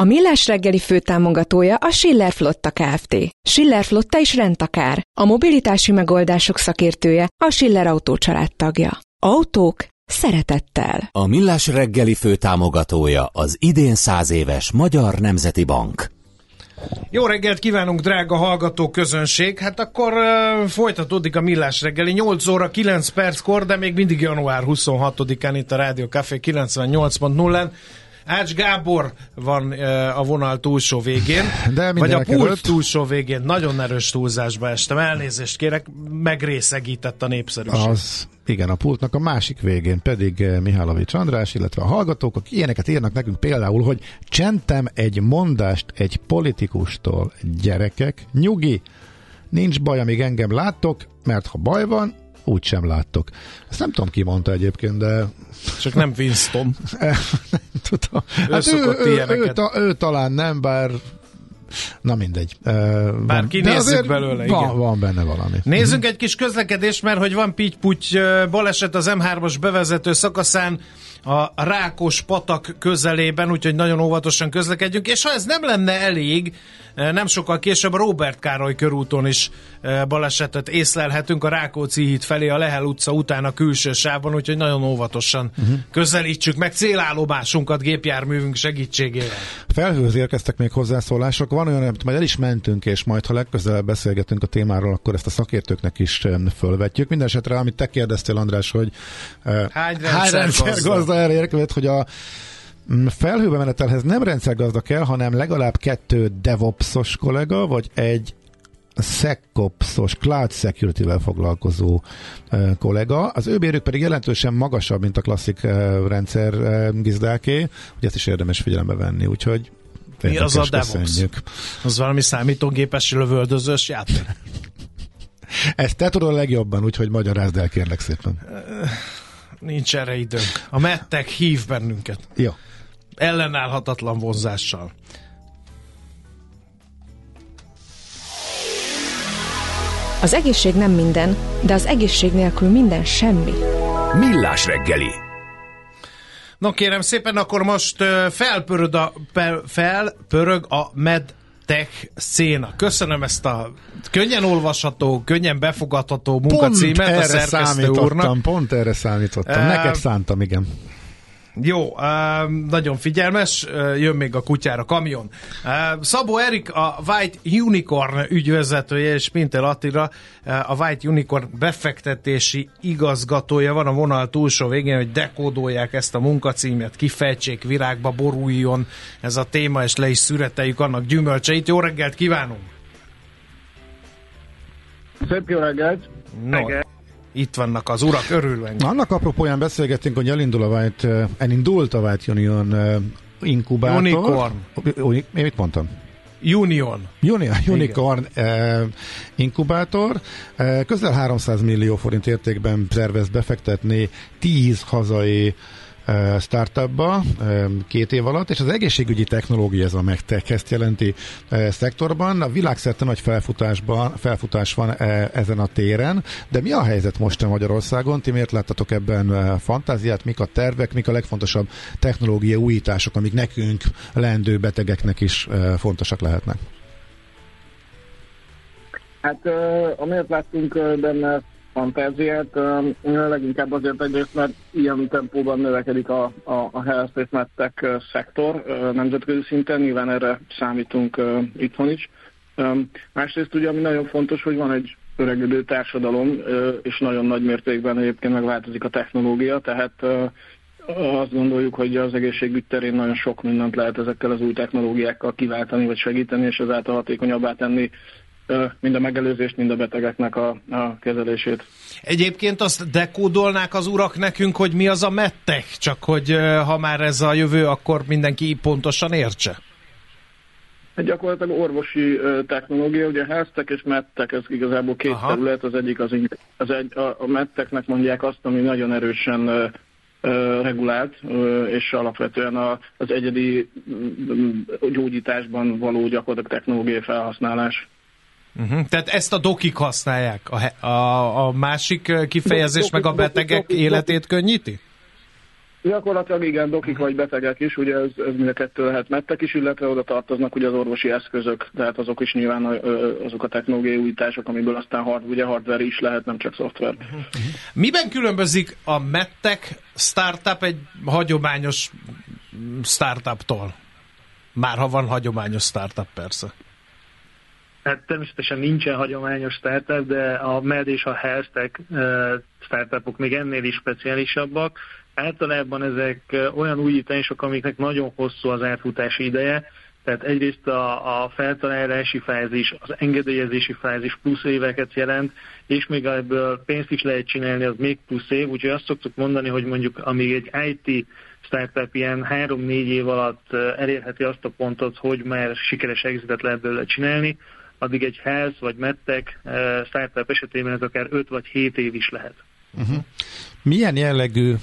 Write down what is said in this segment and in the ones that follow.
A Millás reggeli főtámogatója a Schiller Flotta Kft. Schiller Flotta is rendtakár. A mobilitási megoldások szakértője a Schiller Autó tagja. Autók szeretettel. A Millás reggeli főtámogatója az idén száz éves Magyar Nemzeti Bank. Jó reggelt kívánunk, drága hallgató közönség! Hát akkor uh, folytatódik a Millás reggeli. 8 óra 9 perckor, de még mindig január 26-án itt a Rádió Café 98.0-en. Ács Gábor van a vonal túlsó végén, De vagy a pult előtt. túlsó végén. Nagyon erős túlzásba estem. Elnézést kérek, megrészegített a népszerűség. Az, igen, a pultnak a másik végén pedig Mihálovics András, illetve a hallgatók, akik ilyeneket írnak nekünk például, hogy csentem egy mondást egy politikustól, gyerekek, nyugi, nincs baj, amíg engem láttok, mert ha baj van, úgy sem láttok. Ezt nem tudom, ki mondta egyébként, de... Csak nem Winston. nem tudom. Hát ő, ő, ő, ő, ta, ő talán nem, bár Na mindegy. Bár kinézzük belőle, van, igen. Van benne valami. Nézzünk egy kis közlekedést, mert hogy van pitty baleset az M3-as bevezető szakaszán, a Rákos patak közelében, úgyhogy nagyon óvatosan közlekedjünk, és ha ez nem lenne elég, eh, nem sokkal később Robert Károly körúton is eh, balesetet észlelhetünk a Rákóczi híd felé a Lehel utca után a külső sávban, úgyhogy nagyon óvatosan uh-huh. közelítsük meg célállomásunkat gépjárművünk segítségével. Felhőz érkeztek még hozzászólások. Van olyan, amit majd el is mentünk, és majd ha legközelebb beszélgetünk a témáról, akkor ezt a szakértőknek is fölvetjük. Mindenesetre, amit te kérdeztél, András, hogy eh, hány rendszer, hány rendszer gazda? Erre érkezett, hogy a mm, felhőbe menetelhez nem rendszergazda kell, hanem legalább kettő DevOps-os kollega, vagy egy SecOps-os Cloud Security-vel foglalkozó uh, kollega. Az ő bérük pedig jelentősen magasabb, mint a klasszik uh, rendszer uh, gizdáké, hogy ezt is érdemes figyelembe venni, úgyhogy mi az a DevOps? Az valami számítógépes lövöldözős játék? Ezt te tudod a legjobban, úgyhogy magyarázd el, kérlek szépen nincs erre időnk. A mettek hív bennünket. Jó. Ellenállhatatlan vonzással. Az egészség nem minden, de az egészség nélkül minden semmi. Millás reggeli. No kérem szépen, akkor most felpörög a, felpörög a med tech széna. Köszönöm ezt a könnyen olvasható, könnyen befogadható munkacímet pont a szerkesztő úrnak. Pont erre számítottam. Neked szántam, igen. Jó, nagyon figyelmes, jön még a kutyára kamion. Szabó Erik, a White Unicorn ügyvezetője, és Pintel Attila, a White Unicorn befektetési igazgatója van a vonal túlsó végén, hogy dekódolják ezt a munkacímet, kifejtsék virágba, boruljon ez a téma, és le is szüreteljük annak gyümölcseit. Jó reggelt kívánunk! Szép jó reggelt! No. Reggelt. Itt vannak az urak, örülünk. Annak apropóján beszélgettünk, hogy elindul a White, eh, elindult a White Union eh, inkubátor. Unicorn. Én mit mondtam? Union. Union Unicorn uh, inkubátor. Uh, közel 300 millió forint értékben tervez befektetni 10 hazai startupba két év alatt, és az egészségügyi technológia, ez a megtech, ezt jelenti szektorban. A világszerte nagy felfutásban, felfutás van ezen a téren, de mi a helyzet most Magyarországon? Ti miért láttatok ebben fantáziát? Mik a tervek, mik a legfontosabb technológia újítások, amik nekünk, leendő betegeknek is fontosak lehetnek? Hát amiért láttunk benne fantáziát. Leginkább azért egyrészt, mert ilyen tempóban növekedik a, a, a health szektor nemzetközi szinten, nyilván erre számítunk itthon is. Másrészt ugye, ami nagyon fontos, hogy van egy öregedő társadalom, és nagyon nagy mértékben egyébként megváltozik a technológia, tehát azt gondoljuk, hogy az egészségügy terén nagyon sok mindent lehet ezekkel az új technológiákkal kiváltani, vagy segíteni, és ezáltal hatékonyabbá tenni mind a megelőzést, mind a betegeknek a, a kezelését. Egyébként azt dekódolnák az urak nekünk, hogy mi az a mettek, csak hogy ha már ez a jövő, akkor mindenki pontosan értse? Hát gyakorlatilag orvosi technológia, ugye health és medtech, ez igazából két Aha. terület, az egyik az, az egy, a, a medtechnek mondják azt, ami nagyon erősen regulált, és alapvetően az egyedi gyógyításban való gyakorlatilag technológiai felhasználás. Uh-huh. Tehát ezt a dokik használják. A, a, a másik kifejezés dokik, meg a betegek dokik, életét könnyíti? Gyakorlatilag igen, dokik vagy betegek is, ugye ez, ez mind a kettő lehet mettek is, illetve oda tartoznak ugye az orvosi eszközök, tehát azok is nyilván azok a technológiai újítások, amiből aztán hard, ugye hardware is lehet, nem csak szoftver. Uh-huh. Miben különbözik a mettek startup egy hagyományos startuptól? Már ha van hagyományos startup persze. Hát természetesen nincsen hagyományos startup, de a med és a health startupok még ennél is speciálisabbak. Általában ezek olyan újítások, amiknek nagyon hosszú az elfutási ideje, tehát egyrészt a, a feltalálási fázis, az engedélyezési fázis plusz éveket jelent, és még ebből pénzt is lehet csinálni, az még plusz év, úgyhogy azt szoktuk mondani, hogy mondjuk amíg egy IT startup ilyen három-négy év alatt elérheti azt a pontot, hogy már sikeres exitet lehet belőle csinálni, addig egy health vagy medtech eh, startup esetében ez akár 5 vagy 7 év is lehet. Uh-huh. Milyen jellegű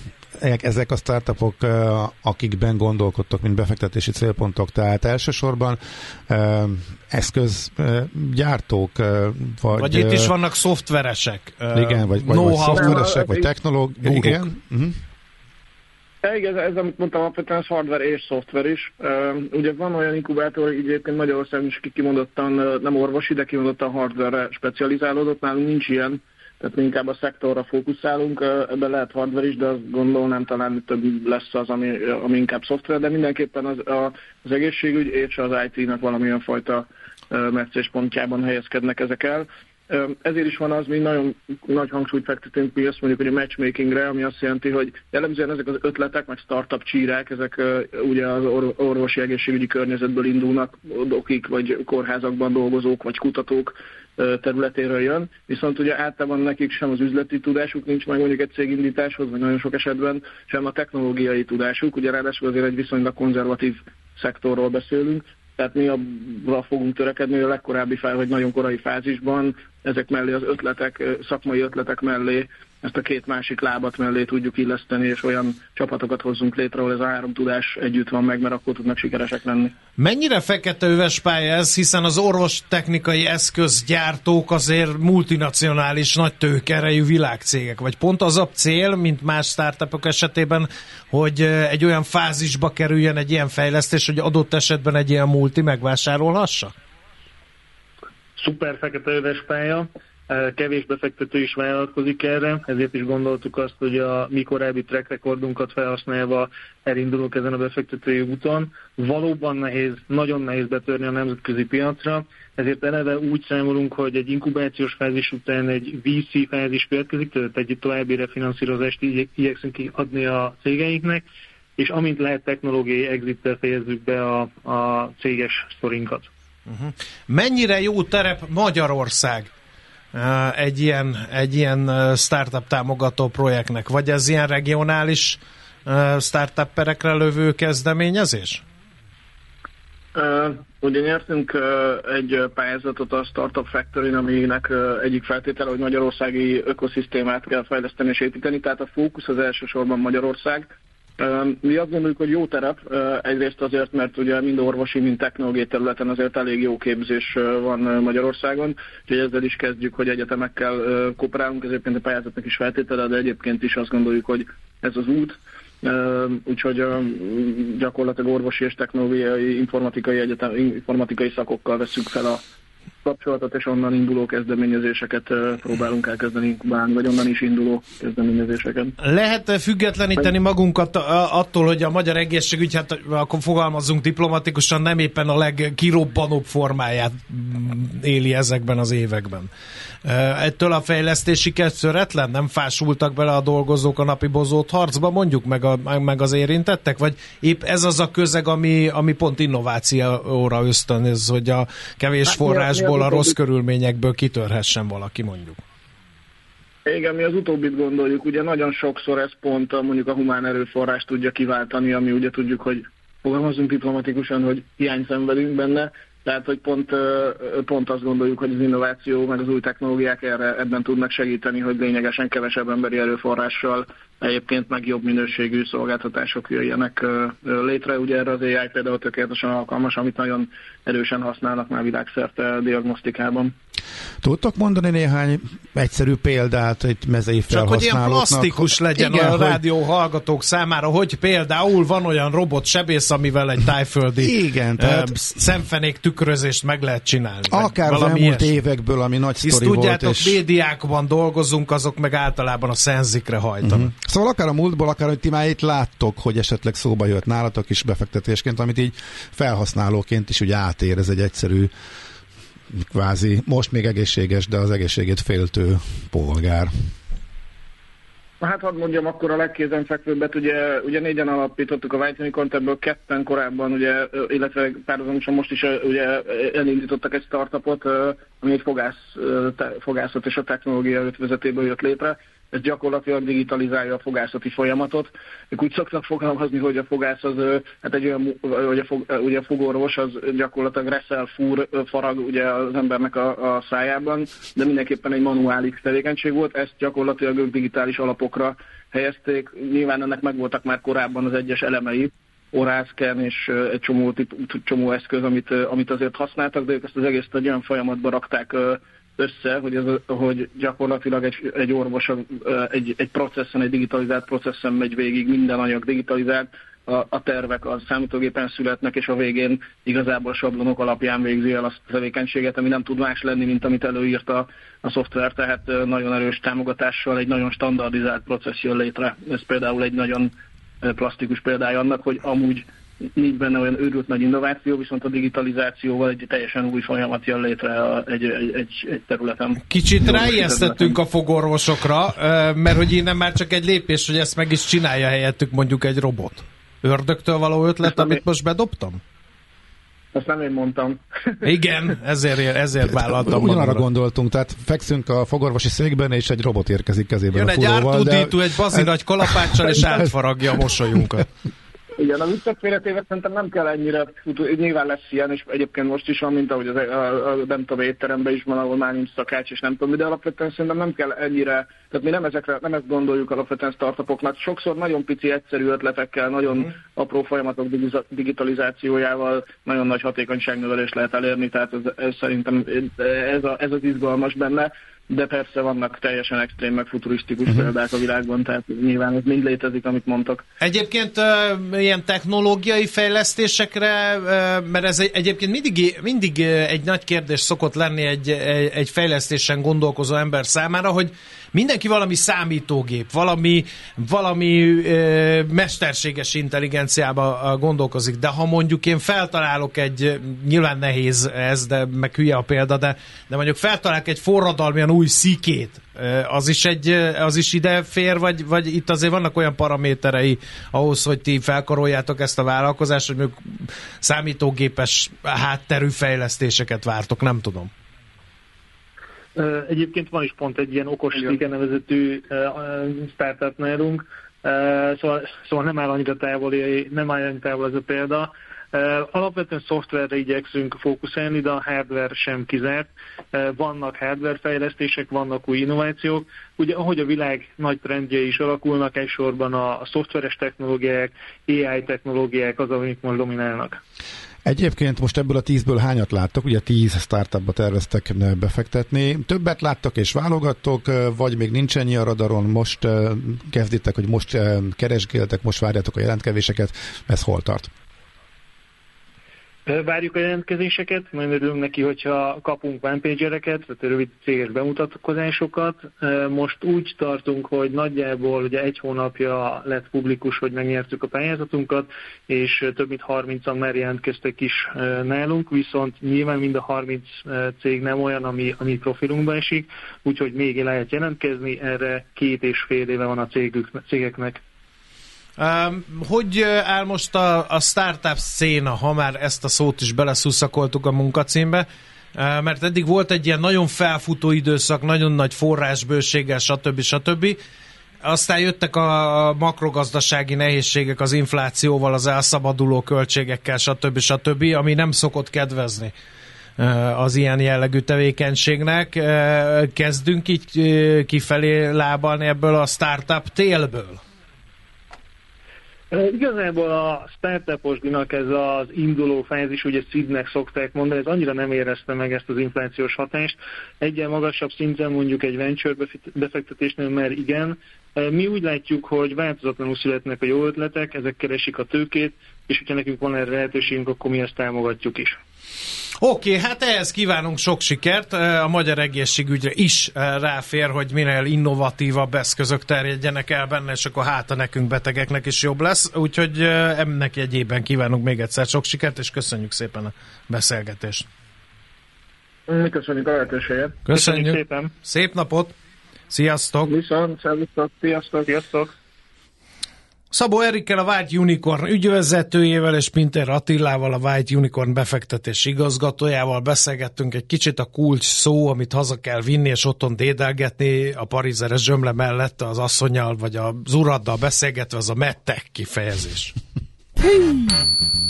ezek a startupok, eh, akikben gondolkodtok, mint befektetési célpontok? Tehát elsősorban eh, eszközgyártók, vagy... Vagy itt is vannak szoftveresek. Igen, vagy, vagy, vagy szoftveresek, vagy technológusok. Igen. Uh-huh. Ja, igen, ez, amit mondtam, alapvetően az hardware és szoftver is. Uh, ugye van olyan inkubátor, így egyébként Magyarországon is kimondottan, uh, nem orvosi, de kimondottan hardware specializálódott, nálunk nincs ilyen, tehát mi inkább a szektorra fókuszálunk, ebben lehet hardware is, de azt gondolnám talán több lesz az, ami, ami inkább szoftver, de mindenképpen az, a, az egészségügy és az IT-nak valamilyen fajta meccéspontjában helyezkednek ezek el. Ezért is van az, mi nagyon nagy hangsúlyt fektetünk mi azt mondjuk, hogy a matchmakingre, ami azt jelenti, hogy jellemzően ezek az ötletek, meg startup csírák, ezek ugye az orvosi egészségügyi környezetből indulnak, dokik, vagy kórházakban dolgozók, vagy kutatók területéről jön, viszont ugye általában nekik sem az üzleti tudásuk nincs meg mondjuk egy cégindításhoz, vagy nagyon sok esetben sem a technológiai tudásuk, ugye ráadásul azért egy viszonylag konzervatív szektorról beszélünk, tehát mi abra fogunk törekedni, hogy a legkorábbi fel, hogy nagyon korai fázisban ezek mellé az ötletek, szakmai ötletek mellé ezt a két másik lábat mellé tudjuk illeszteni, és olyan csapatokat hozzunk létre, ahol ez a három tudás együtt van meg, mert akkor tudnak sikeresek lenni. Mennyire fekete üves pálya ez, hiszen az orvostechnikai eszközgyártók azért multinacionális, nagy tőkerejű világcégek, vagy pont az a cél, mint más startupok esetében, hogy egy olyan fázisba kerüljen egy ilyen fejlesztés, hogy adott esetben egy ilyen multi megvásárolhassa? Szuper fekete öves pálya kevés befektető is vállalkozik erre, ezért is gondoltuk azt, hogy a mi korábbi track recordunkat felhasználva elindulunk ezen a befektetői úton. Valóban nehéz, nagyon nehéz betörni a nemzetközi piacra, ezért eleve úgy számolunk, hogy egy inkubációs fázis után egy VC fázis következik, tehát egy további refinanszírozást igyekszünk adni a cégeinknek, és amint lehet technológiai exit fejezzük be a, a céges sztorinkat. Uh-huh. Mennyire jó terep Magyarország egy ilyen, egy ilyen startup támogató projektnek? Vagy ez ilyen regionális startupperekre lövő kezdeményezés? Ugye nyertünk egy pályázatot a Startup Factory, aminek egyik feltétele, hogy magyarországi ökoszisztémát kell fejleszteni és építeni, tehát a fókusz az elsősorban Magyarország. Mi azt gondoljuk, hogy jó terep, egyrészt azért, mert ugye mind orvosi, mind technológiai területen azért elég jó képzés van Magyarországon, úgyhogy ezzel is kezdjük, hogy egyetemekkel kooperálunk, ez egyébként a pályázatnak is feltétele, de egyébként is azt gondoljuk, hogy ez az út. Úgyhogy gyakorlatilag orvosi és technológiai informatikai, egyetem, informatikai szakokkal veszük fel a kapcsolatot, és onnan induló kezdeményezéseket próbálunk elkezdeni inkubálni, vagy onnan is induló kezdeményezéseket. Lehet függetleníteni magunkat attól, hogy a magyar egészségügy, hát akkor fogalmazzunk diplomatikusan, nem éppen a legkirobbanóbb formáját éli ezekben az években. Ettől a fejlesztési szöretlen? Nem fásultak bele a dolgozók a napi bozót harcba, mondjuk meg, a, meg az érintettek? Vagy épp ez az a közeg, ami, ami pont innovációra ösztönöz, hogy a kevés hát, forrásból, a rossz körülményekből kitörhessen valaki mondjuk? Igen, mi az utóbbit gondoljuk. Ugye nagyon sokszor ez pont a, mondjuk a humán erőforrás tudja kiváltani, ami ugye tudjuk, hogy fogalmazunk diplomatikusan, hogy hiány szenvedünk benne, Tehát, hogy pont, pont azt gondoljuk, hogy az innováció, meg az új technológiák erre, ebben tudnak segíteni, hogy lényegesen kevesebb emberi erőforrással egyébként meg jobb minőségű szolgáltatások jöjjenek létre. Ugye erre az AI például tökéletesen alkalmas, amit nagyon erősen használnak már világszerte diagnosztikában. Tudtok mondani néhány egyszerű példát egy mezei Csak hogy ilyen plastikus legyen Igen, a hogy... rádió hallgatók számára, hogy például van olyan robot sebész, amivel egy tájföldi Igen, tehát... szemfenék tükrözést meg lehet csinálni. Akár az elmúlt ilyes. évekből, ami nagy Hisz sztori tudjátok, volt. És... médiákban dolgozunk, azok meg általában a szenzikre hajtanak. Uh-huh. Szóval akár a múltból, akár hogy ti már itt láttok, hogy esetleg szóba jött nálatok is befektetésként, amit így felhasználóként is úgy átér, ez egy egyszerű kvázi, most még egészséges, de az egészségét féltő polgár. Hát hadd mondjam akkor a legkézenfekvőbbet, ugye, ugye négyen alapítottuk a White ebből ketten korábban, ugye, illetve párhuzamosan most is ugye elindítottak egy startupot, ami egy fogász, fogászat és a technológia ötvezetéből jött létre ez gyakorlatilag digitalizálja a fogászati folyamatot. Ők úgy szoktak fogalmazni, hogy a fogász az, hát egy olyan, hogy a, fog, ugye a fogorvos az gyakorlatilag reszel, fúr, farag ugye az embernek a, a szájában, de mindenképpen egy manuális tevékenység volt, ezt gyakorlatilag ők digitális alapokra helyezték. Nyilván ennek megvoltak már korábban az egyes elemei, orászken és egy csomó, csomó eszköz, amit, amit azért használtak, de ők ezt az egészet egy olyan folyamatba rakták össze, hogy, ez, hogy gyakorlatilag egy, egy orvos egy, egy processzen, egy digitalizált processzen megy végig, minden anyag digitalizált, a, a tervek a számítógépen születnek, és a végén igazából sablonok alapján végzi el azt a tevékenységet, ami nem tud más lenni, mint amit előírt a, a szoftver, tehát nagyon erős támogatással egy nagyon standardizált processz jön létre. Ez például egy nagyon plastikus példája annak, hogy amúgy nincs benne olyan őrült nagy innováció, viszont a digitalizációval egy teljesen új folyamat jön létre egy, egy, egy, egy területen. Kicsit ráijesztettünk a fogorvosokra, mert hogy innen már csak egy lépés, hogy ezt meg is csinálja helyettük mondjuk egy robot. Ördögtől való ötlet, amit most bedobtam? Ezt nem én mondtam. Igen, ezért, ezért vállaltam. Ugyanarra gondoltunk, tehát fekszünk a fogorvosi székben, és egy robot érkezik kezében Jön a egy de... egy bazi nagy kalapáccsal, és átfaragja a mosolyunkat. Igen, a viccek félretéve szerintem nem kell ennyire, nyilván lesz ilyen, és egyébként most is van, mint ahogy az, a, a, nem tudom, étteremben is van, ahol már nincs szakács, és nem tudom, de alapvetően szerintem nem kell ennyire, tehát mi nem, ezekre, nem ezt gondoljuk alapvetően startupoknak. Sokszor nagyon pici, egyszerű ötletekkel, nagyon mm. apró folyamatok digitalizációjával nagyon nagy hatékonyságnövelést lehet elérni, tehát ez, ez szerintem ez, a, ez az izgalmas benne de persze vannak teljesen extrém, meg futurisztikus uh-huh. példák a világban, tehát nyilván ez mind létezik, amit mondtak. Egyébként uh, ilyen technológiai fejlesztésekre, uh, mert ez egy, egyébként mindig, mindig egy nagy kérdés szokott lenni egy, egy, egy fejlesztésen gondolkozó ember számára, hogy mindenki valami számítógép, valami, valami ö, mesterséges intelligenciába gondolkozik, de ha mondjuk én feltalálok egy, nyilván nehéz ez, de meg hülye a példa, de, de mondjuk feltalálok egy forradalmian új szikét, az is, egy, az is ide fér, vagy, vagy itt azért vannak olyan paraméterei ahhoz, hogy ti felkaroljátok ezt a vállalkozást, hogy mondjuk számítógépes hátterű fejlesztéseket vártok, nem tudom. Egyébként van is pont egy ilyen okos Igen. nevezetű startup nálunk, szóval, szóval nem áll annyira távol, nem áll annyira távol ez a példa. Alapvetően szoftverre igyekszünk fókuszálni, de a hardware sem kizárt. Vannak hardware fejlesztések, vannak új innovációk. Ugye ahogy a világ nagy trendje is alakulnak, egysorban a, a szoftveres technológiák, AI technológiák az, amik most dominálnak. Egyébként most ebből a tízből hányat láttok? Ugye tíz startupba terveztek befektetni. Többet láttok és válogattok, vagy még nincs ennyi a radaron, most kezditek, hogy most keresgéltek, most várjátok a jelentkevéseket, ez hol tart? Várjuk a jelentkezéseket, nagyon örülünk neki, hogyha kapunk fanpage-ereket, tehát rövid céges bemutatkozásokat. Most úgy tartunk, hogy nagyjából ugye egy hónapja lett publikus, hogy megnyertük a pályázatunkat, és több mint 30-an már jelentkeztek is nálunk, viszont nyilván mind a 30 cég nem olyan, ami, ami profilunkba esik, úgyhogy még lehet jelentkezni, erre két és fél éve van a cégük, cégeknek. Hogy áll most a, a startup széna, ha már ezt a szót is beleszuszakoltuk a munkacímbe? Mert eddig volt egy ilyen nagyon felfutó időszak, nagyon nagy forrásbőséggel, stb. stb. Aztán jöttek a makrogazdasági nehézségek az inflációval, az elszabaduló költségekkel, stb. stb., ami nem szokott kedvezni az ilyen jellegű tevékenységnek. Kezdünk így kifelé lábalni ebből a startup télből? Igazából a startuposdinak ez az induló fázis, ugye szidnek szokták mondani, ez annyira nem érezte meg ezt az inflációs hatást. Egyen magasabb szinten mondjuk egy venture befektetésnél, mert igen, mi úgy látjuk, hogy változatlanul születnek a jó ötletek, ezek keresik a tőkét, és hogyha nekünk van erre lehetőségünk, akkor mi ezt támogatjuk is. Oké, okay, hát ehhez kívánunk sok sikert. A magyar egészségügyre is ráfér, hogy minél innovatívabb eszközök terjedjenek el benne, és akkor hát a nekünk betegeknek is jobb lesz. Úgyhogy ennek jegyében kívánunk még egyszer sok sikert, és köszönjük szépen a beszélgetést. Köszönjük a lehetőséget. Köszönjük. köszönjük szépen. Szép napot. Sziasztok. Viszont, sziasztok. Sziasztok. Szabó Erikkel, a White Unicorn ügyvezetőjével és Pinter Attilával, a White Unicorn befektetés igazgatójával beszélgettünk egy kicsit a kulcs szó, amit haza kell vinni, és otthon dédelgetni a parizeres zsömle mellett az asszonyjal, vagy az uraddal beszélgetve, az a mettek kifejezés.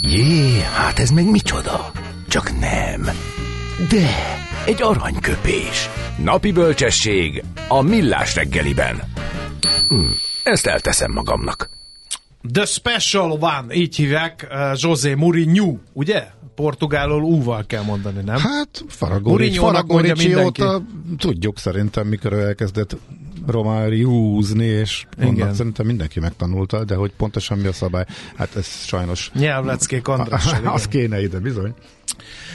Jé, hát ez meg micsoda? Csak nem. De, egy aranyköpés. Napi bölcsesség a millás reggeliben. Hm, ezt elteszem magamnak. The Special One, így hívják uh, José Mourinho, ugye? Portugálul úval kell mondani, nem? Hát, Faragorici óta tudjuk szerintem, mikor elkezdett Romáriúzni, és onnan szerintem mindenki megtanulta, de hogy pontosan mi a szabály, hát ez sajnos... Nyelvleckék András. Az kéne ide, bizony.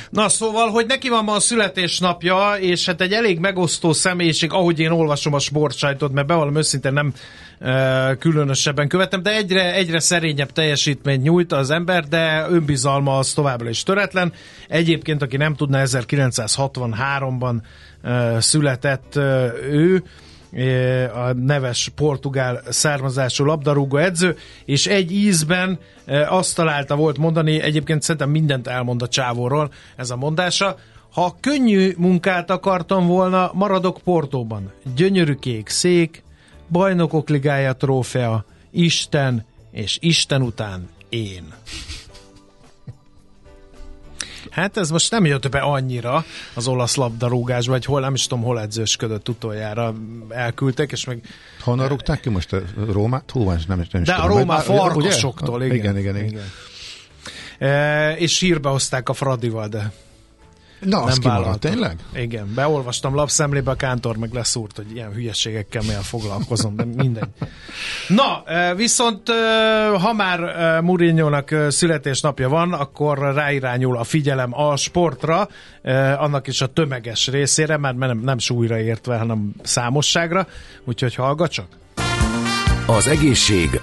Na szóval, hogy neki van ma a születésnapja, és hát egy elég megosztó személyiség, ahogy én olvasom a sportsajtot, mert bevallom őszintén nem e, különösebben követem, de egyre, egyre szerényebb teljesítményt nyújt az ember, de önbizalma az továbbra is töretlen. Egyébként, aki nem tudna, 1963-ban e, született e, ő, a neves portugál származású labdarúgó edző, és egy ízben azt találta volt mondani, egyébként szerintem mindent elmond a csávóról ez a mondása, ha könnyű munkát akartam volna, maradok Portóban. Gyönyörű kék szék, bajnokok ligája trófea, Isten, és Isten után én. Hát ez most nem jött be annyira az olasz labdarúgás, vagy hol, nem is tudom, hol edzősködött utoljára, elküldtek, és meg... Honnan rúgták ki most a Rómát? Hú, nem, nem is De tudom. a Róma farkasoktól, igen. Igen, igen, igen. igen. E, és sírba hozták a Fradival, de Na, nem az kimaradt, tényleg? Igen, beolvastam lapszemlébe, a kántor meg leszúrt, hogy ilyen hülyeségekkel miért foglalkozom, de mindegy. Na, viszont ha már Mourinho-nak születésnapja van, akkor ráirányul a figyelem a sportra, annak is a tömeges részére, már nem, nem súlyra értve, hanem számosságra, úgyhogy hallgat csak. Az egészség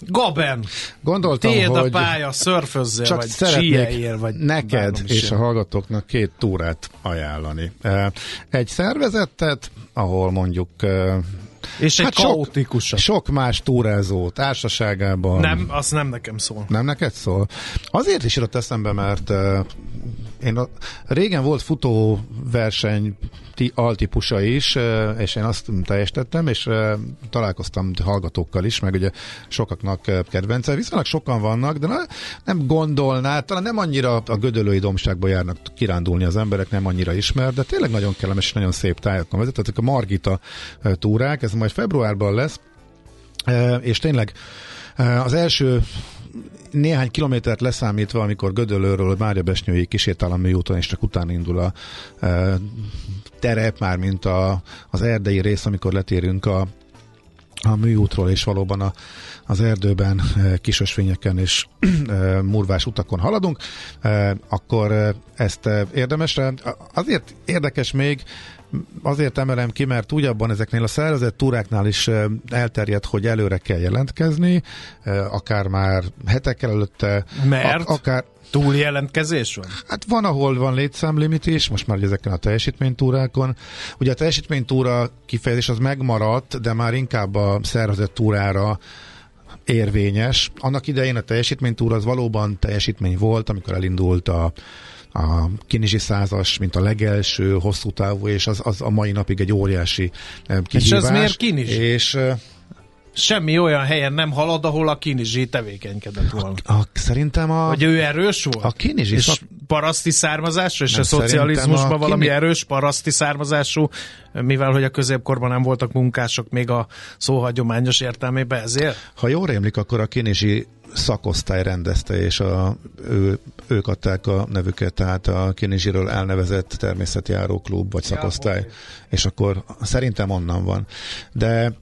Gaben, Gondoltam, Tiéd hogy a pálya, szörfözzél, csak vagy szeretnék vagy neked és a hallgatóknak két túrát ajánlani. Egy szervezetet, ahol mondjuk és egy hát kaotikusat. Sok, sok más túrázó társaságában. Nem, az nem nekem szól. Nem neked szól? Azért is jutott eszembe, mert uh, én a, régen volt futóverseny altípusa is, és én azt teljesítettem, és találkoztam hallgatókkal is, meg ugye sokaknak kedvence. Viszonylag sokan vannak, de nem gondolná, talán nem annyira a gödölői domságba járnak kirándulni az emberek, nem annyira ismer, de tényleg nagyon kellemes és nagyon szép tájakon vezetett. a Margita túrák, ez majd februárban lesz, és tényleg az első néhány kilométert leszámítva, amikor Gödöllőről Mária Besnyői kisétállami úton, és csak utána indul a e, terep, már mint a, az erdei rész, amikor letérünk a, a műútról, és valóban a, az erdőben, kisösvényeken és murvás utakon haladunk, akkor ezt érdemes. Azért érdekes még, azért emelem ki, mert úgy abban ezeknél a szervezett túráknál is elterjedt, hogy előre kell jelentkezni, akár már hetekkel előtte. Mert? akár, Túl jelentkezés van? Hát van, ahol van létszámlimit is, most már ezeken a teljesítménytúrákon. Ugye a teljesítménytúra kifejezés az megmaradt, de már inkább a szervezett túrára érvényes. Annak idején a teljesítménytúra az valóban teljesítmény volt, amikor elindult a, a kinizsi százas, mint a legelső hosszú távú, és az, az a mai napig egy óriási kihívás. És az miért kinizsi? És semmi olyan helyen nem halad, ahol a Kinizsi tevékenykedett volna. A, a, szerintem a... Vagy ő erős volt? A Kinizsi És szak... paraszti származású, és nem, a szocializmusban a valami erős paraszti származású, mivel hogy a középkorban nem voltak munkások még a szóhagyományos értelmében ezért? Ha jól rémlik, akkor a Kinizsi szakosztály rendezte, és a, ő, ők adták a nevüket, tehát a Kinizsiről elnevezett természeti járóklub, vagy szakosztály, ja, és akkor szerintem onnan van. De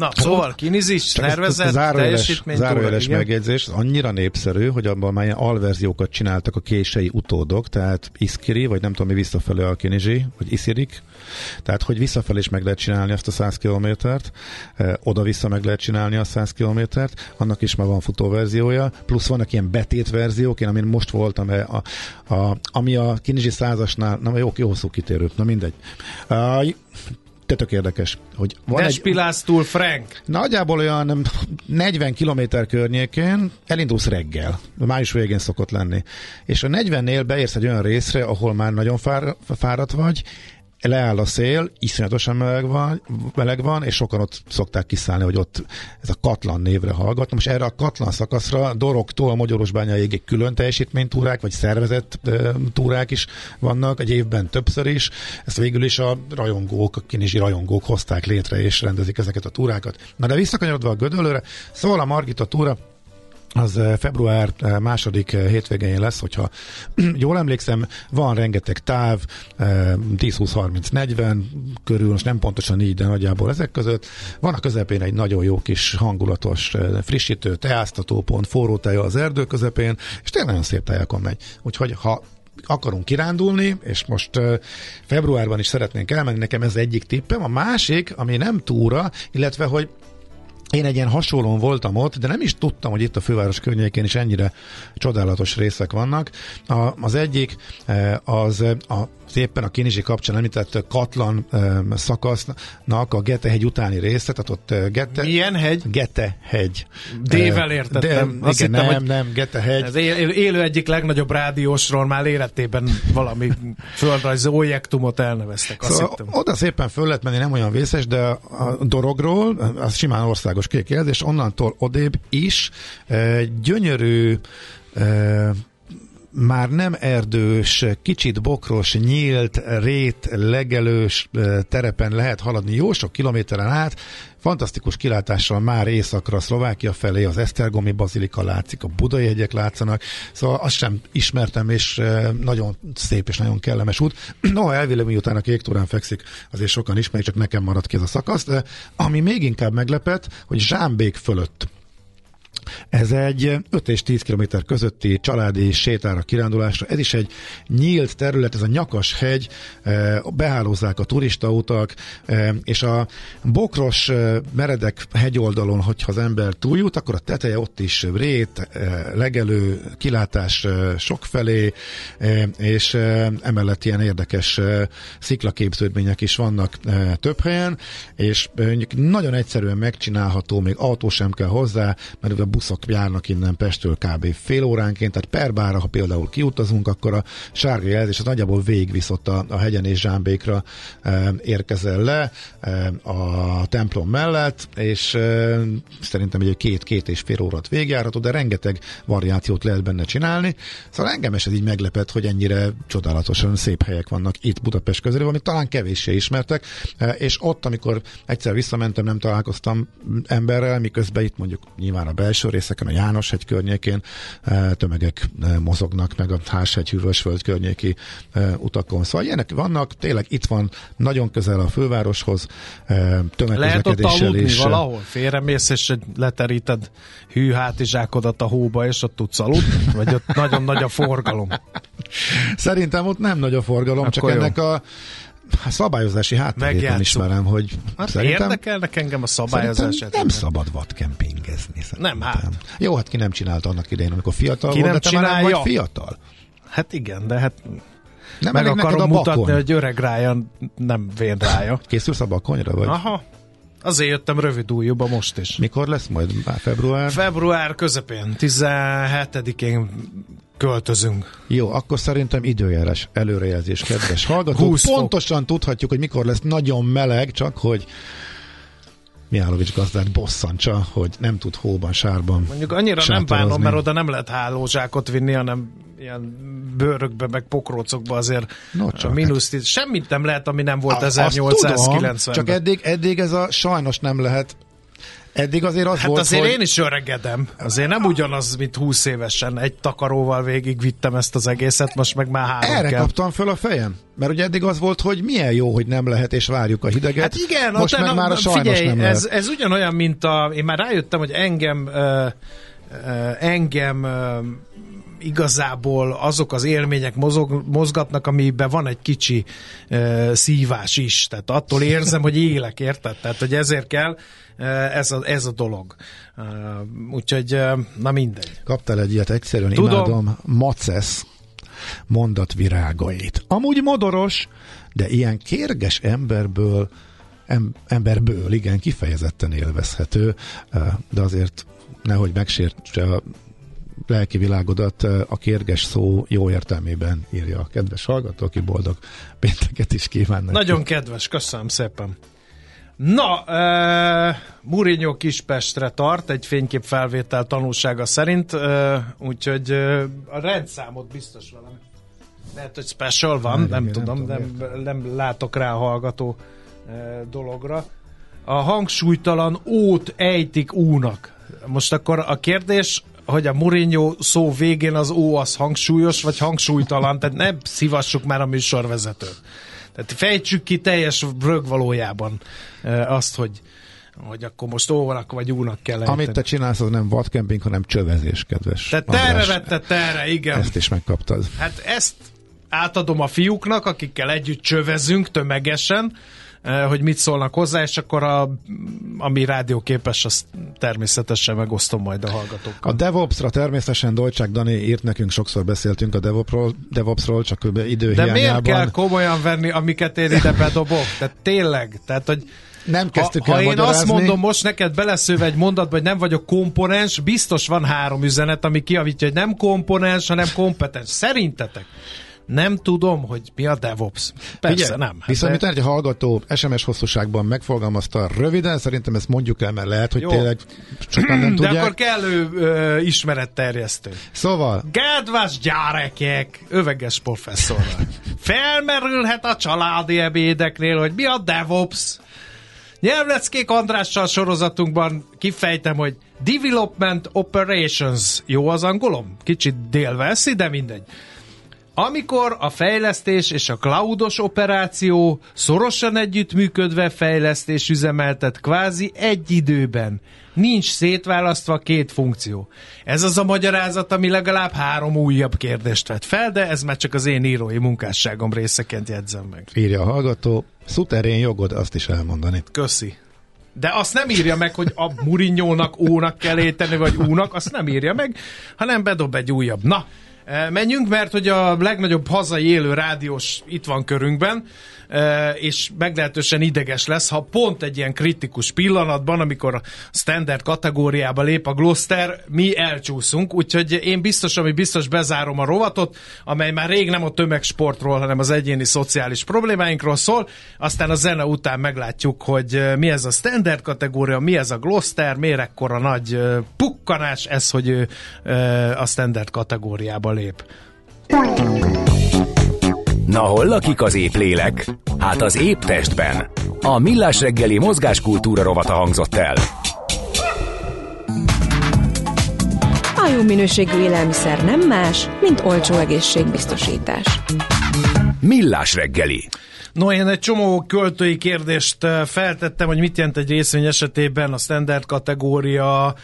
Na, szóval kinizis, szervezet, zárójeles, zárójeles megjegyzés, annyira népszerű, hogy abban már alverziókat csináltak a kései utódok, tehát Iskiri, vagy nem tudom mi visszafelé a kinizsi, vagy Isirik, tehát hogy visszafelé is meg lehet csinálni azt a 100 kilométert, eh, oda-vissza meg lehet csinálni a 100 kilométert, annak is már van futóverziója, plusz vannak ilyen betét verziók, én amin most voltam, eh, a, a, ami a kinizsi százasnál, na jó, jó hosszú kitérő, na mindegy. Uh, te tök érdekes. Hogy van Despilásztól Frank. Nagyjából olyan 40 kilométer környékén elindulsz reggel. Május végén szokott lenni. És a 40-nél beérsz egy olyan részre, ahol már nagyon fár, fáradt vagy, leáll a szél, iszonyatosan meleg van, meleg van, és sokan ott szokták kiszállni, hogy ott ez a Katlan névre hallgat. Most erre a Katlan szakaszra Dorogtól Magyarosbányáig külön teljesítménytúrák, vagy szervezett e, túrák is vannak, egy évben többször is. Ezt végül is a rajongók, a kinizsi rajongók hozták létre, és rendezik ezeket a túrákat. Na de visszakanyarodva a Gödöllőre, szóval a Margita túra az eh, február eh, második eh, hétvégén lesz, hogyha jól emlékszem, van rengeteg táv, 10-20-30-40 körül, most nem pontosan így, de nagyjából ezek között. Van a közepén egy nagyon jó kis hangulatos frissítő, teáztatópont, forró teja az erdő közepén, és tényleg nagyon szép tejákon megy. Úgyhogy ha akarunk kirándulni, és most februárban is szeretnénk elmenni, nekem ez egyik tippem. A másik, ami nem túra, illetve hogy én egy ilyen hasonlón voltam ott, de nem is tudtam, hogy itt a főváros környékén is ennyire csodálatos részek vannak. A, az egyik eh, az a éppen a Kinizsi kapcsán említett Katlan um, szakasznak a Gete-hegy utáni része, tehát ott uh, Gete... Milyen hegy? Gete-hegy. D-vel értettem. De, Azt igen, hittem, nem, nem, Gete-hegy. Ez élő egyik legnagyobb rádiósról már életében valami földrajz objektumot elneveztek. Azt szóval oda szépen föl lehet menni, nem olyan vészes, de a dorogról, az simán országos kék jelzés, onnantól odébb is gyönyörű már nem erdős, kicsit bokros, nyílt, rét, legelős terepen lehet haladni jó sok kilométeren át, fantasztikus kilátással már északra, Szlovákia felé, az Esztergomi bazilika látszik, a budai hegyek látszanak, szóval azt sem ismertem, és nagyon szép és nagyon kellemes út. No, elvileg miután a kék túrán fekszik, azért sokan ismerik, csak nekem maradt ki ez a szakasz, de ami még inkább meglepett, hogy Zsámbék fölött ez egy 5 és 10 km közötti családi sétára, kirándulásra. Ez is egy nyílt terület, ez a nyakas hegy, eh, behálózzák a turistautak, eh, és a bokros, eh, meredek hegyoldalon, hogyha az ember túljut, akkor a teteje ott is rét, legelő, kilátás sokfelé, és emellett ilyen érdekes sziklaképződmények is vannak több helyen, és nagyon egyszerűen megcsinálható, még autó sem kell hozzá, mert a buszok járnak innen Pestől kb. fél óránként, tehát per bára, ha például kiutazunk, akkor a sárga jelzés az nagyjából végigvisz ott a, a hegyen és Zsámbékra e, érkezel le e, a templom mellett, és e, szerintem egy két-két és fél órát végigjárható, de rengeteg variációt lehet benne csinálni. Szóval engem ez így meglepett, hogy ennyire csodálatosan szép helyek vannak itt Budapest közelében, amit talán kevéssé ismertek, e, és ott, amikor egyszer visszamentem, nem találkoztam emberrel, miközben itt mondjuk nyilván a belső részeken, a János hegy környékén e, tömegek e, mozognak, meg a Háshegy Hűvösföld környéki e, utakon. Szóval ilyenek vannak, tényleg itt van nagyon közel a fővároshoz, tömegközlekedéssel Lehet ott valahol? Félremész és leteríted hű hátizsákodat a hóba, és ott tudsz aludni? Vagy ott nagyon nagy a forgalom? Szerintem ott nem nagy a forgalom, Akkor csak jó. ennek a hát szabályozási hátterét ismerem, hogy Hát szerintem, érdekelnek engem a szabályozás. nem szabad vadkempingezni. szerintem. Nem, hát. Jó, hát ki nem csinálta annak idején, amikor fiatal Ki volt, nem de te már csinálja? vagy fiatal. Hát igen, de hát Nem meg akarom a mutatni, bakon. hogy öreg Ryan nem vén rája. Készülsz a bakonyra, vagy? Aha. Azért jöttem rövid újúba most is. Mikor lesz majd? Már február? Február közepén, 17-én költözünk. Jó, akkor szerintem időjárás előrejelzés, kedves hallgatók. 20 fok. Pontosan tudhatjuk, hogy mikor lesz nagyon meleg, csak hogy Mihálovics gazdát bosszantsa, hogy nem tud hóban, sárban Mondjuk annyira nem bánom, mert oda nem lehet hálózsákot vinni, hanem ilyen bőrökbe, meg pokrócokba azért No, a csak mínusz tíz. Semmit nem lehet, ami nem volt A- azt tudom, 1890 Csak eddig, eddig ez a sajnos nem lehet. Eddig azért az Hát volt, azért hogy... én is öregedem. Azért nem ugyanaz, mint 20 évesen. Egy takaróval végig vittem ezt az egészet, most meg már három Erre kell. kaptam föl a fejem. Mert ugye eddig az volt, hogy milyen jó, hogy nem lehet, és várjuk a hideget. Hát igen, most meg na- már a sajnos figyelj, nem ez, lehet. ez ugyanolyan, mint a... Én már rájöttem, hogy engem ö, ö, engem ö, igazából azok az élmények mozog, mozgatnak, amiben van egy kicsi ö, szívás is. Tehát attól érzem, hogy élek, érted? Tehát, hogy ezért kell ez a, ez a dolog. Ö, úgyhogy, ö, na mindegy. Kaptál egy ilyet, egyszerűen Tudom. imádom. Macesz mondatvirágait. Amúgy modoros, de ilyen kérges emberből em, emberből, igen, kifejezetten élvezhető, de azért nehogy megsértse a lelki világodat, a kérges szó jó értelmében írja a kedves hallgató, aki boldog pénteket is kíván. Nagyon kedves, köszönöm szépen. Na, uh, Mourinho Kispestre tart, egy fényképfelvétel tanulsága szerint, uh, úgyhogy uh, a rendszámot biztos valami. Lehet, hogy special van, Várjunk, nem én nem tudom, tudom, nem, nem látok rá a hallgató uh, dologra. A hangsúlytalan ót ejtik únak. Most akkor a kérdés, hogy a Mourinho szó végén az ó az hangsúlyos, vagy hangsúlytalan, tehát ne szívassuk már a műsorvezetőt. Tehát fejtsük ki teljes rög valójában azt, hogy, hogy akkor most óvanak vagy únak kell ejteni. Amit te csinálsz, az nem vadkemping, hanem csövezés, kedves Te terre András. vetted terre, igen. Ezt is megkaptad. Hát ezt átadom a fiúknak, akikkel együtt csövezünk tömegesen, hogy mit szólnak hozzá, és akkor a, ami rádióképes, azt természetesen megosztom majd a hallgatókkal. A DevOps-ra természetesen Dolcsák Dani írt nekünk, sokszor beszéltünk a DevOps-ról, DevOps-ról csak idő De miért kell komolyan venni, amiket én ide bedobok? Tehát tényleg, tehát hogy Nem ha, kezdtük ha el én magyarázni. azt mondom most neked beleszőve egy mondatba, hogy nem vagyok komponens, biztos van három üzenet, ami kiavítja, hogy nem komponens, hanem kompetens. Szerintetek? Nem tudom, hogy mi a DevOps. Persze Figyelj, nem. Hát Viszont de- mit egy hallgató SMS hosszúságban megfogalmazta röviden, szerintem ezt mondjuk el, mert lehet, hogy Jó. tényleg sokan nem De tudják. akkor kellő ö, ismeretterjesztő. Szóval, Kedves gyerekek, öveges professzorral. Felmerülhet a családi ebédeknél, hogy mi a DevOps. Nyelvleckék Andrással sorozatunkban kifejtem, hogy Development Operations. Jó az angolom? Kicsit délveszi, de mindegy. Amikor a fejlesztés és a cloudos operáció szorosan együttműködve fejlesztés üzemeltet kvázi egy időben. Nincs szétválasztva két funkció. Ez az a magyarázat, ami legalább három újabb kérdést vet fel, de ez már csak az én írói munkásságom részeként jegyzem meg. írja a hallgató, szuterén jogod azt is elmondani. Köszi. De azt nem írja meg, hogy a Murinyónak ónak kell éteni, vagy únak, azt nem írja meg, hanem bedob egy újabb. Na, menjünk, mert hogy a legnagyobb hazai élő rádiós itt van körünkben, és meglehetősen ideges lesz, ha pont egy ilyen kritikus pillanatban, amikor a standard kategóriába lép a Gloster, mi elcsúszunk, úgyhogy én biztos, ami biztos bezárom a rovatot, amely már rég nem a tömegsportról, hanem az egyéni szociális problémáinkról szól, aztán a zene után meglátjuk, hogy mi ez a standard kategória, mi ez a Gloster, miért ekkora nagy pukkanás ez, hogy ő a standard kategóriába lép. Na hol lakik az épp lélek? Hát az épp testben. A Millás reggeli mozgáskultúra rovata hangzott el. A jó minőségű élelmiszer nem más, mint olcsó egészségbiztosítás. Millás reggeli. No, én egy csomó költői kérdést feltettem, hogy mit jelent egy részvény esetében a standard kategória,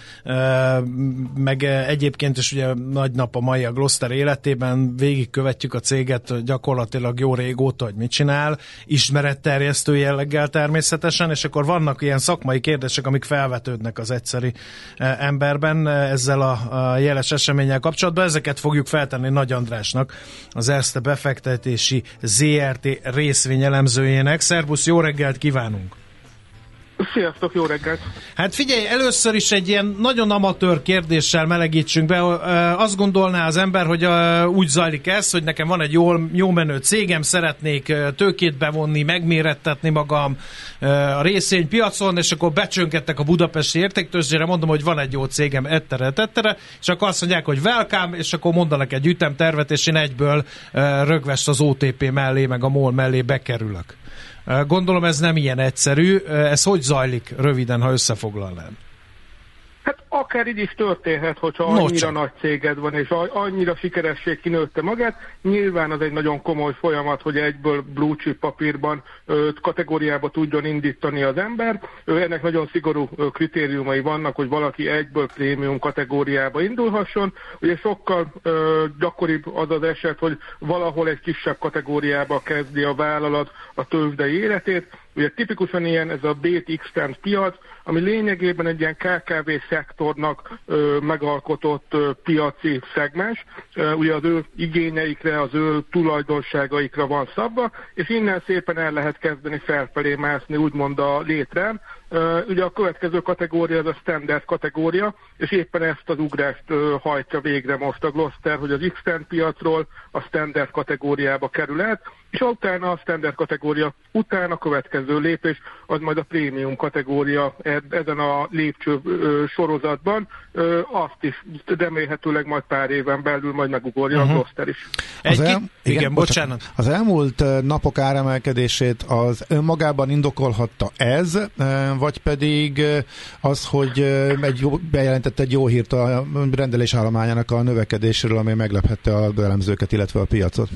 meg egyébként is ugye nagy nap a mai a Gloster életében, végigkövetjük a céget gyakorlatilag jó régóta, hogy mit csinál, ismeretterjesztő jelleggel természetesen, és akkor vannak ilyen szakmai kérdések, amik felvetődnek az egyszeri emberben ezzel a jeles eseménnyel kapcsolatban. Ezeket fogjuk feltenni Nagy Andrásnak, az Erste befektetési ZRT részvényelemzőjének. Szerbusz, jó reggelt kívánunk! Sziasztok, jó reggelt! Hát figyelj, először is egy ilyen nagyon amatőr kérdéssel melegítsünk be. Azt gondolná az ember, hogy úgy zajlik ez, hogy nekem van egy jól, jó menő cégem, szeretnék tőkét bevonni, megmérettetni magam a részvénypiacon, és akkor becsönkedtek a budapesti értéktőzsére, mondom, hogy van egy jó cégem, ettere, tettere, és akkor azt mondják, hogy welcome, és akkor mondanak egy ütemtervet, és én egyből rögvest az OTP mellé, meg a MOL mellé bekerülök. Gondolom ez nem ilyen egyszerű. Ez hogy zajlik röviden, ha összefoglalnám? Hát akár így is történhet, hogyha annyira no, nagy céged van, és annyira sikeresség kinőtte magát. Nyilván az egy nagyon komoly folyamat, hogy egyből blue chip papírban kategóriába tudjon indítani az ember. Ennek nagyon szigorú kritériumai vannak, hogy valaki egyből prémium kategóriába indulhasson. Ugye sokkal gyakoribb az az eset, hogy valahol egy kisebb kategóriába kezdi a vállalat a tőzsdei életét, Ugye tipikusan ilyen ez a BTX piac, ami lényegében egy ilyen KKV szektornak ö, megalkotott ö, piaci szegmens, ö, ugye az ő igényeikre, az ő tulajdonságaikra van szabva, és innen szépen el lehet kezdeni felfelé mászni, úgymond a létre. Ö, ugye a következő kategória az a standard kategória, és éppen ezt az ugrást ö, hajtja végre most a Gloster, hogy az x piacról a standard kategóriába kerül át, és utána a standard kategória után a következő lépés az majd a prémium kategória ezen a lépcső sorozatban, azt is remélhetőleg majd pár éven belül majd megugorja uh-huh. a Gloster is. Az el, igen, igen, bocsánat. Az elmúlt napok áremelkedését az önmagában indokolhatta ez, vagy pedig az, hogy egy jó, bejelentett egy jó hírt a rendelésállományának a növekedésről, ami meglephette a elemzőket, illetve a piacot?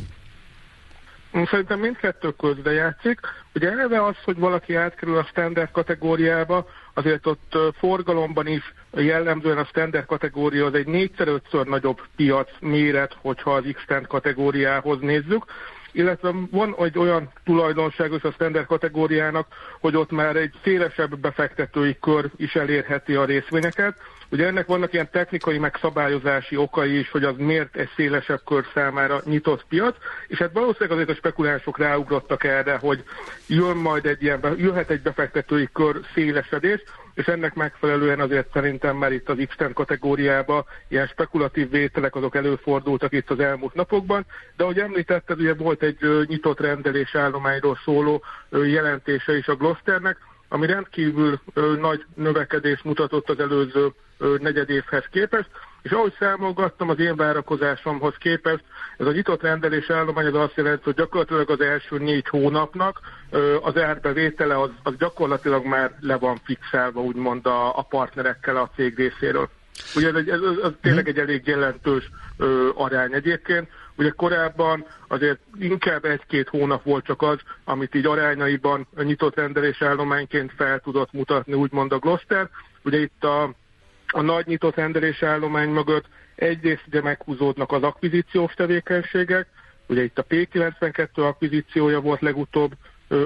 Szerintem mindkettő közre játszik. Ugye eleve az, hogy valaki átkerül a standard kategóriába, azért ott forgalomban is jellemzően a standard kategória az egy négyszer-ötször nagyobb piac méret, hogyha az x kategóriához nézzük illetve van egy olyan tulajdonságos a standard kategóriának, hogy ott már egy szélesebb befektetői kör is elérheti a részvényeket. Ugye ennek vannak ilyen technikai megszabályozási okai is, hogy az miért egy szélesebb kör számára nyitott piac, és hát valószínűleg azért a spekulánsok ráugrottak erre, hogy jön majd egy ilyen, jöhet egy befektetői kör szélesedés, és ennek megfelelően azért szerintem már itt az x kategóriába ilyen spekulatív vételek azok előfordultak itt az elmúlt napokban, de ahogy említetted, ugye volt egy nyitott rendelés állományról szóló jelentése is a Glosternek, ami rendkívül ö, nagy növekedést mutatott az előző ö, negyedévhez képest, és ahogy számolgattam az én várakozásomhoz képest, ez a nyitott rendelés állomány az azt jelenti, hogy gyakorlatilag az első négy hónapnak ö, az árbevétele az, az gyakorlatilag már le van fixálva, úgymond a, a partnerekkel a cég részéről. Ugye ez, ez, ez, ez tényleg egy elég jelentős ö, arány egyébként. Ugye korábban azért inkább egy-két hónap volt csak az, amit így arányaiban nyitott rendelés állományként fel tudott mutatni, úgymond a Gloster. Ugye itt a, a nagy nyitott rendelés állomány mögött egyrészt ugye meghúzódnak az akvizíciós tevékenységek, ugye itt a P92 akvizíciója volt legutóbb,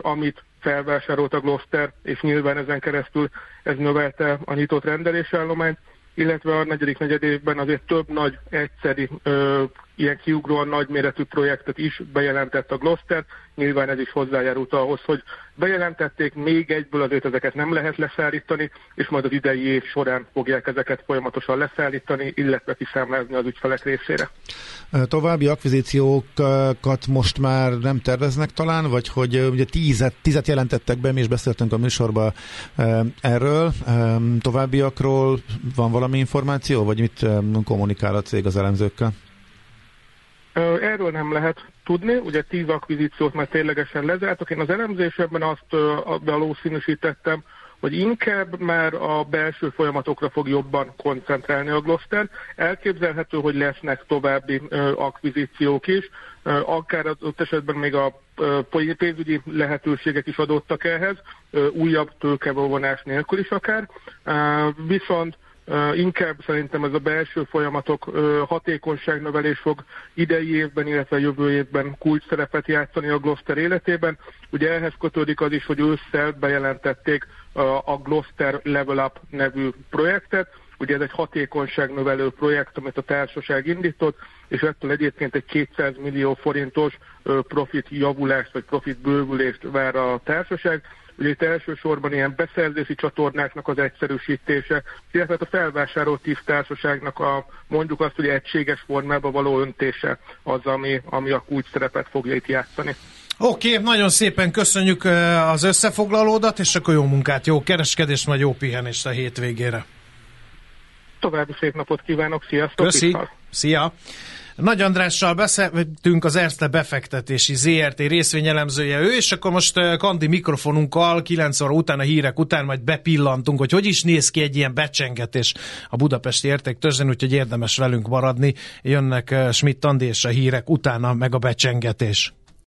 amit felvásárolt a Gloster, és nyilván ezen keresztül ez növelte a nyitott rendelésállományt, illetve a negyedik negyedévben azért több nagy egyszeri ilyen kiugróan nagyméretű projektet is bejelentett a Gloster. Nyilván ez is hozzájárult ahhoz, hogy bejelentették, még egyből azért ezeket nem lehet leszállítani, és majd az idei év során fogják ezeket folyamatosan leszállítani, illetve kiszámlázni az ügyfelek részére. További akvizíciókat most már nem terveznek talán, vagy hogy ugye tízet, tízet jelentettek be, mi is beszéltünk a műsorban erről. Továbbiakról van valami információ, vagy mit kommunikál a cég az elemzőkkel? Erről nem lehet tudni, ugye tíz akvizíciót már ténylegesen lezártak. Én az elemzésemben azt valószínűsítettem, hogy inkább már a belső folyamatokra fog jobban koncentrálni a Gloster. Elképzelhető, hogy lesznek további akvizíciók is, akár az esetben még a pénzügyi lehetőségek is adottak ehhez, újabb tőkevonás nélkül is akár, viszont inkább szerintem ez a belső folyamatok hatékonyságnövelés fog idei évben, illetve jövő évben kulcs szerepet játszani a Gloster életében. Ugye ehhez kötődik az is, hogy ősszel bejelentették a Gloster Level Up nevű projektet, Ugye ez egy hatékonyságnövelő projekt, amit a társaság indított, és ettől egyébként egy 200 millió forintos profit javulást vagy profit bővülést vár a társaság. Ugye itt elsősorban ilyen beszerzési csatornáknak az egyszerűsítése, illetve a felvásárolt társaságnak a mondjuk azt, hogy egységes formában való öntése az, ami, ami a kulcs szerepet fogja itt játszani. Oké, okay, nagyon szépen köszönjük az összefoglalódat, és akkor jó munkát, jó kereskedést, majd jó pihenést a hétvégére. További szép napot kívánok, sziasztok! Köszi, szia! Nagy Andrással beszéltünk az Erste befektetési ZRT részvényelemzője ő, és akkor most Kandi mikrofonunkkal 9 óra után a hírek után majd bepillantunk, hogy hogy is néz ki egy ilyen becsengetés a budapesti értéktözön, úgyhogy érdemes velünk maradni. Jönnek Schmidt Andi és a hírek utána meg a becsengetés.